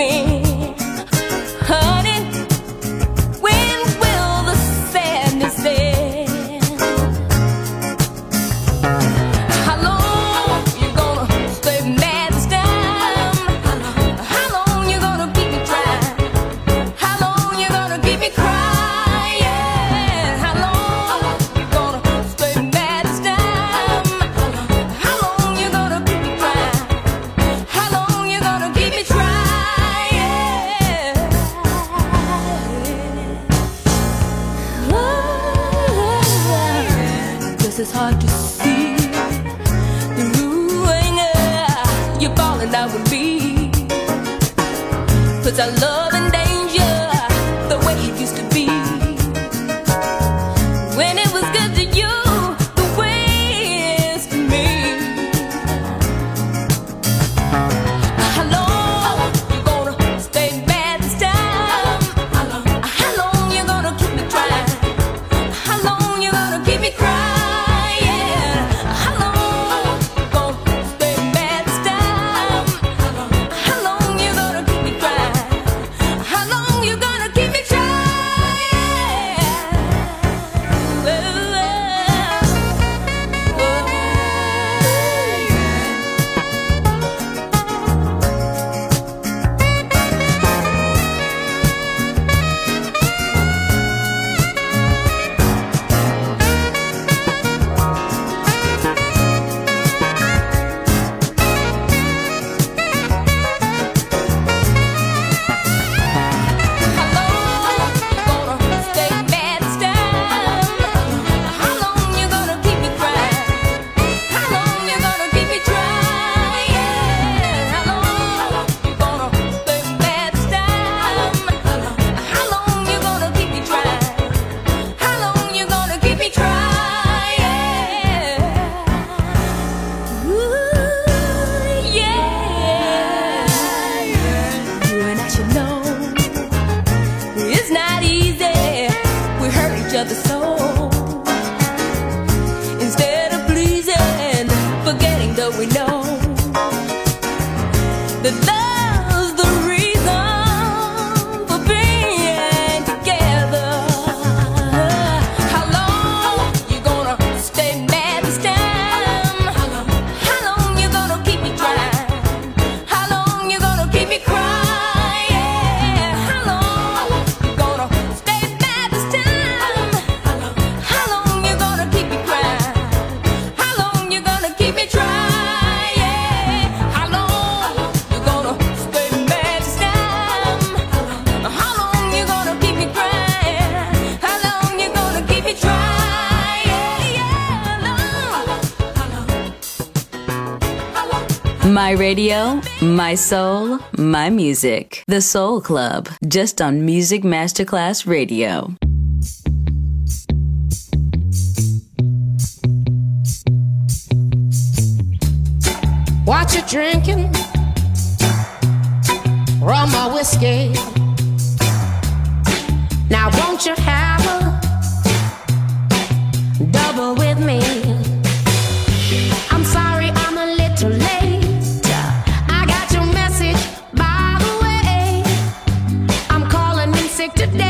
wings. radio, my soul, my music. The Soul Club, just on Music Masterclass Radio. Watch you drinking? Rum or whiskey? sick today.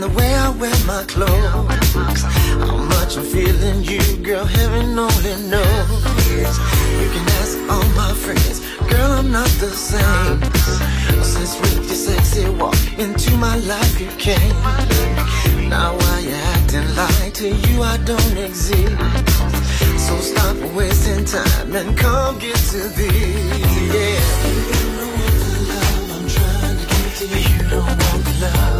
The way I wear my clothes. How much I'm feeling you, girl, heaven only knows. You can ask all my friends, girl, I'm not the same. Since with your sexy walk into my life you came. Now why you acting like to you I don't exist? So stop wasting time and come get to this. Yeah. You don't want the love I'm trying to give to you. You don't want the love.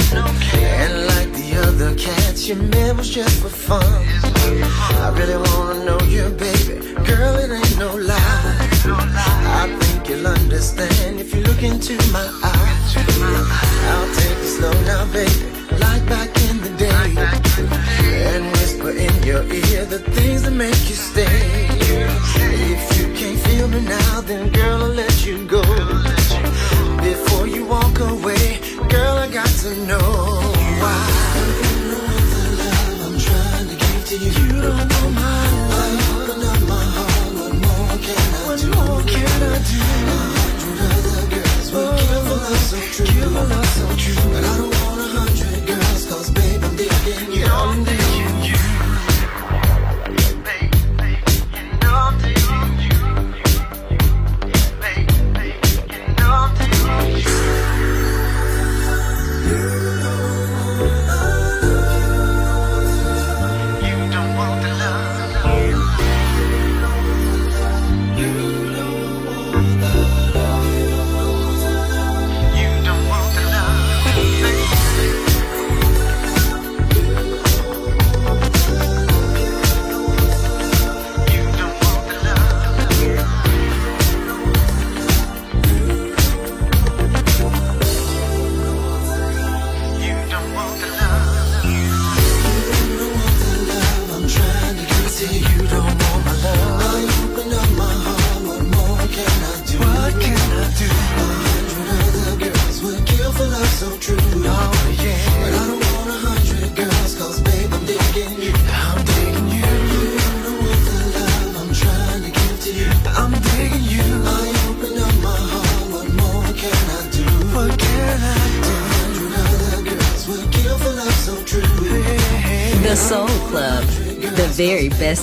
And like the other cats, you met was just for fun. I really wanna know you, baby. Girl, it ain't no lie. I think you'll understand if you look into my eyes. I'll take it slow now, baby, like back in the day. And whisper in your ear the things that make you stay. If you can't feel me now, then girl, I'll let you go. Before you walk away, girl, I got to know to you. You don't know my love. Open up my heart. What more can I do? What more can I do? A hundred other girls give a. Give a. But I don't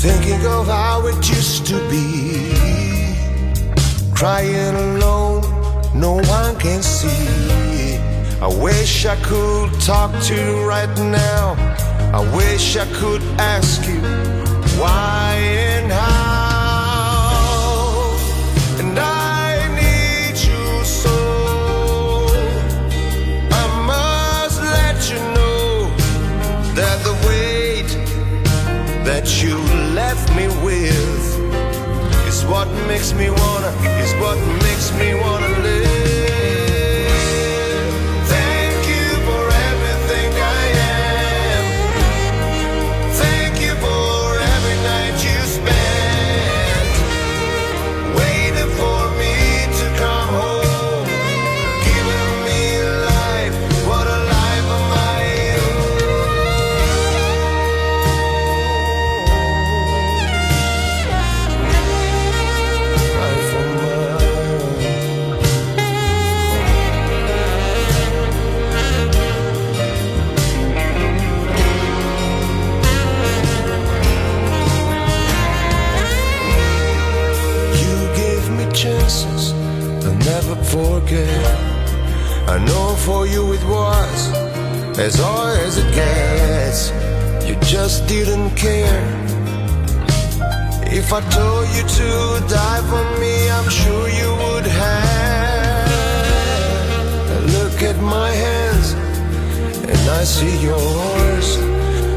Thinking of how it used to be. Crying alone, no one can see. I wish I could talk to you right now. I wish I could ask you why and how. you left me with is what makes me wanna, is what makes me wanna live. I know for you it was as hard as it gets. You just didn't care. If I told you to die for me, I'm sure you would have. Look at my hands, and I see yours,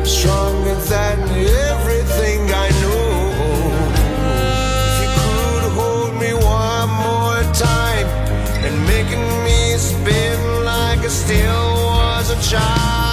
stronger than you. been making me spin like I still was a child.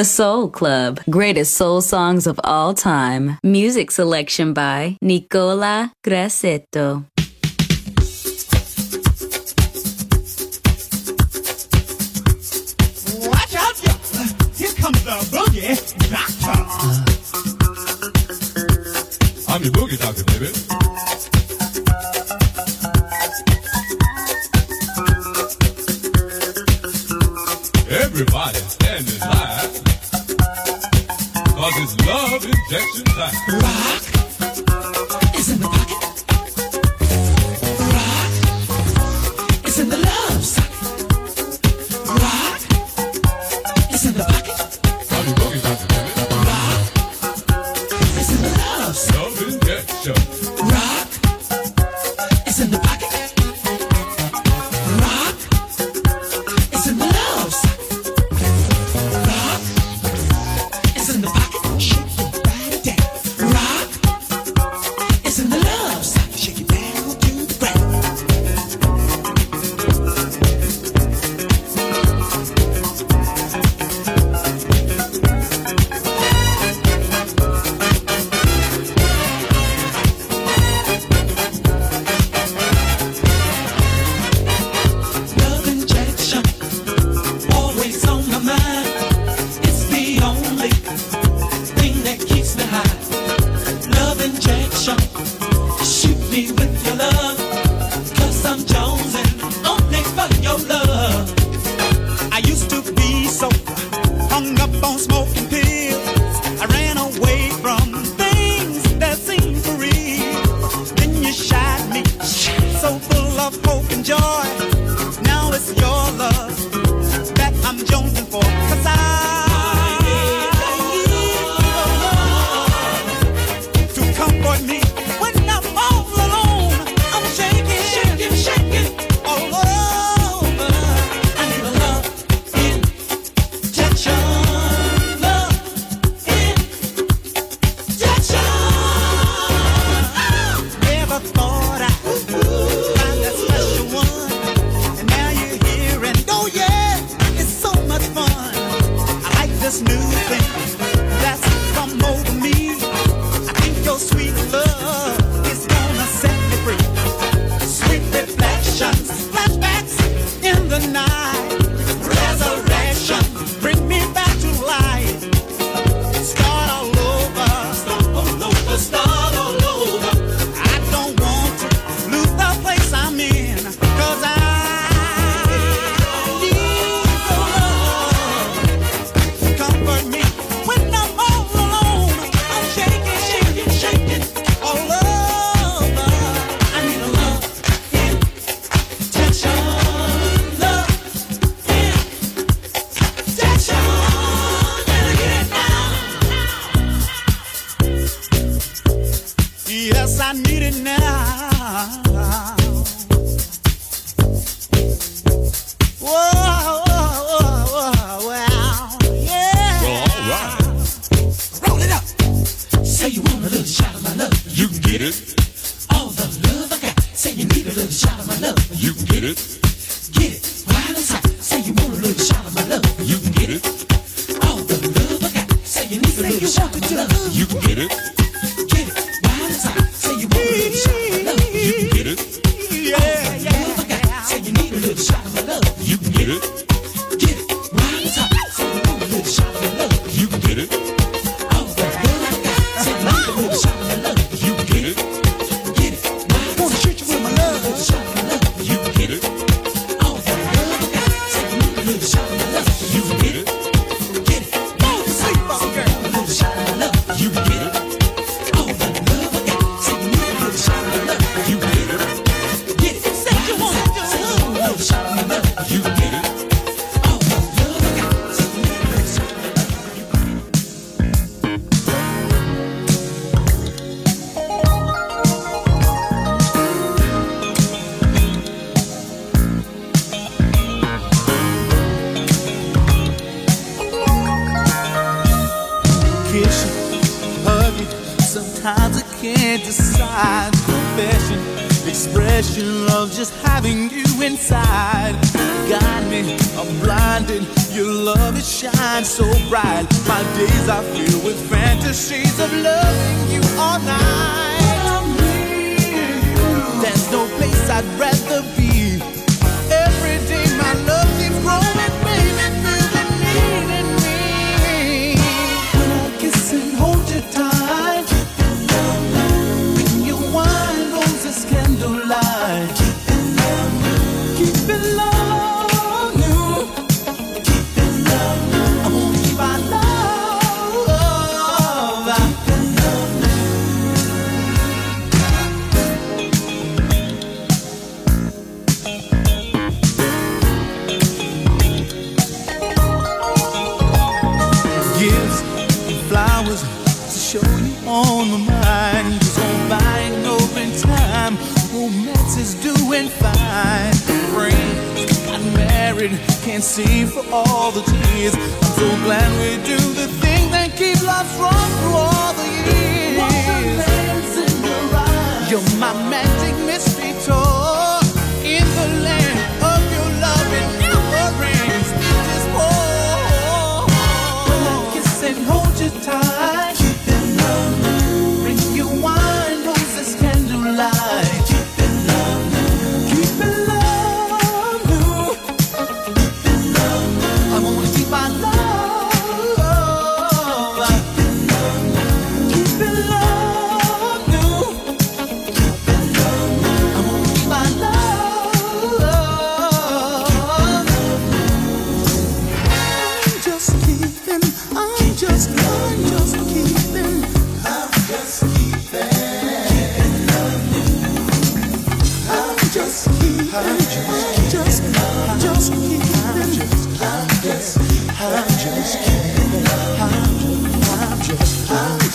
The Soul Club, greatest soul songs of all time. Music selection by Nicola Grassetto. Watch out! Here comes the boogie doctor. I'm your boogie doctor, baby. That's Right.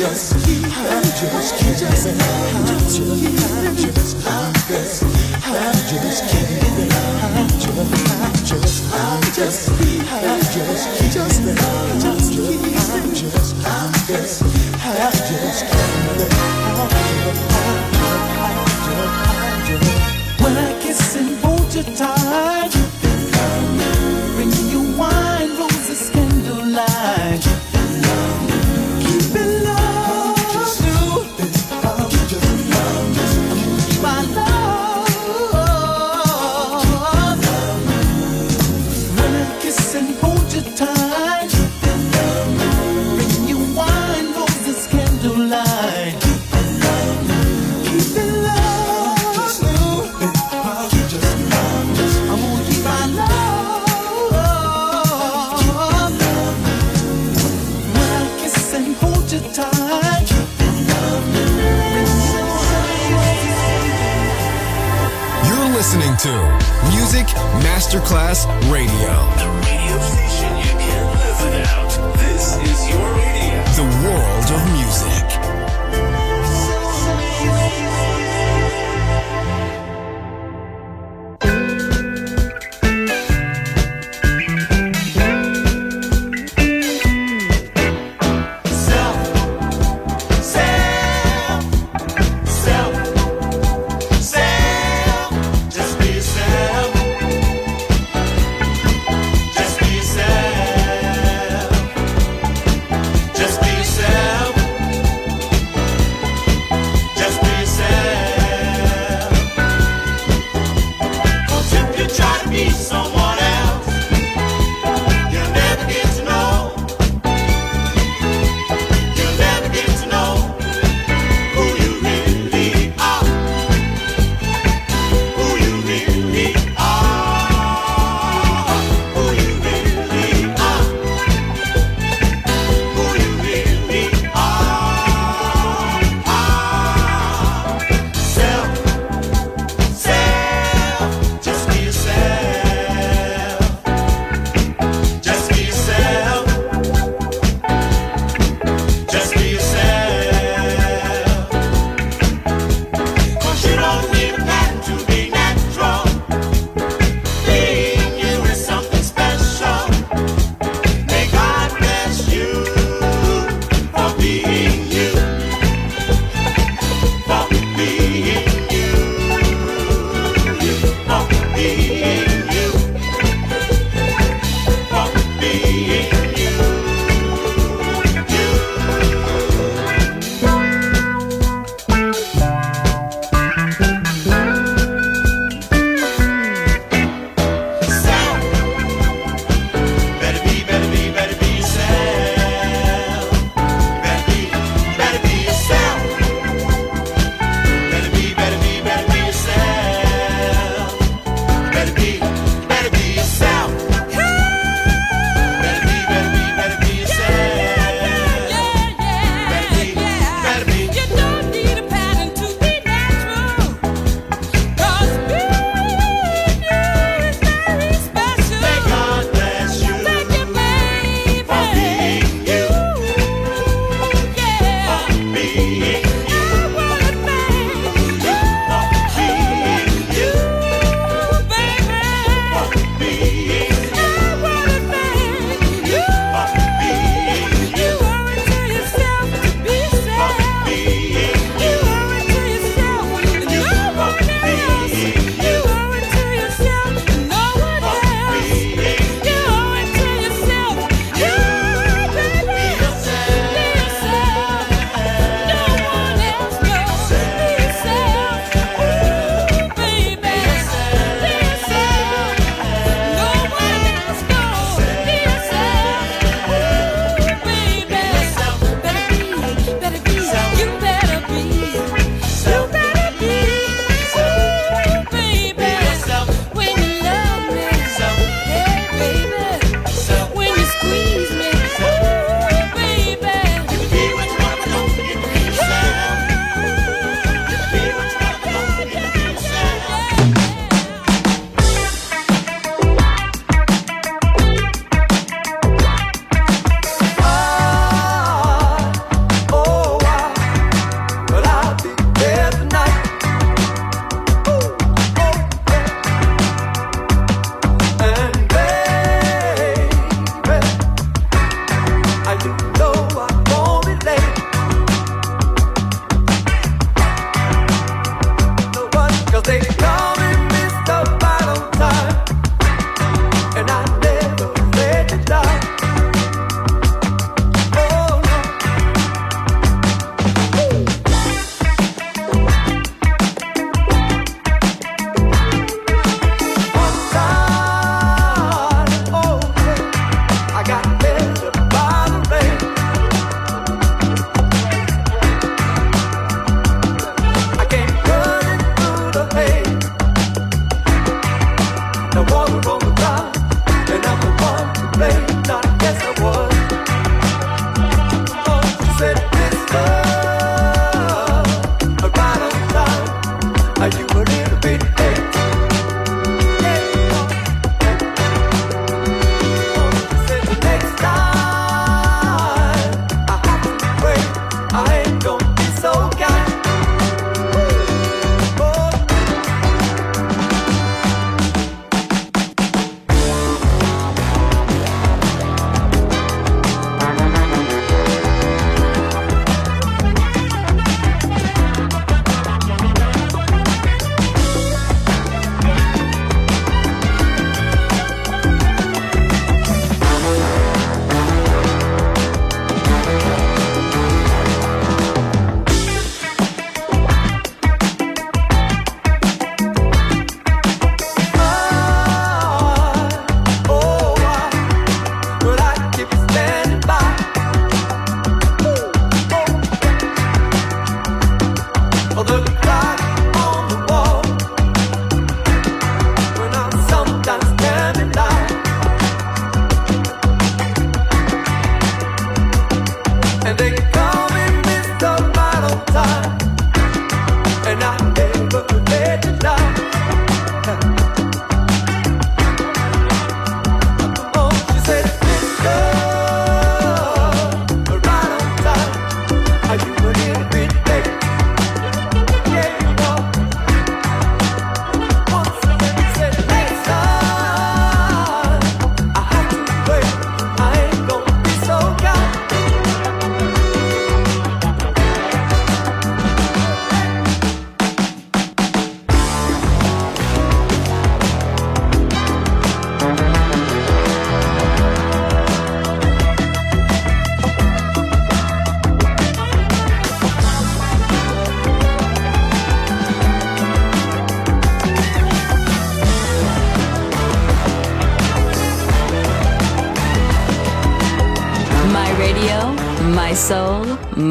just keep, I just keep, I just keep, I just keep, I just keep, I just, I just keep, I just keep, just, I just keep, I just, I just keep.